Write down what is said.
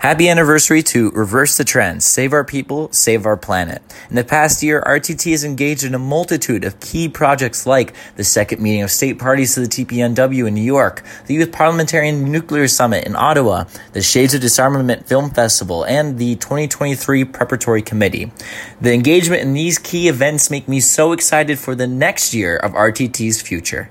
Happy anniversary to Reverse the Trends, Save Our People, Save Our Planet. In the past year, RTT has engaged in a multitude of key projects like the second meeting of state parties to the TPNW in New York, the Youth Parliamentarian Nuclear Summit in Ottawa, the Shades of Disarmament Film Festival, and the 2023 Preparatory Committee. The engagement in these key events make me so excited for the next year of RTT's future.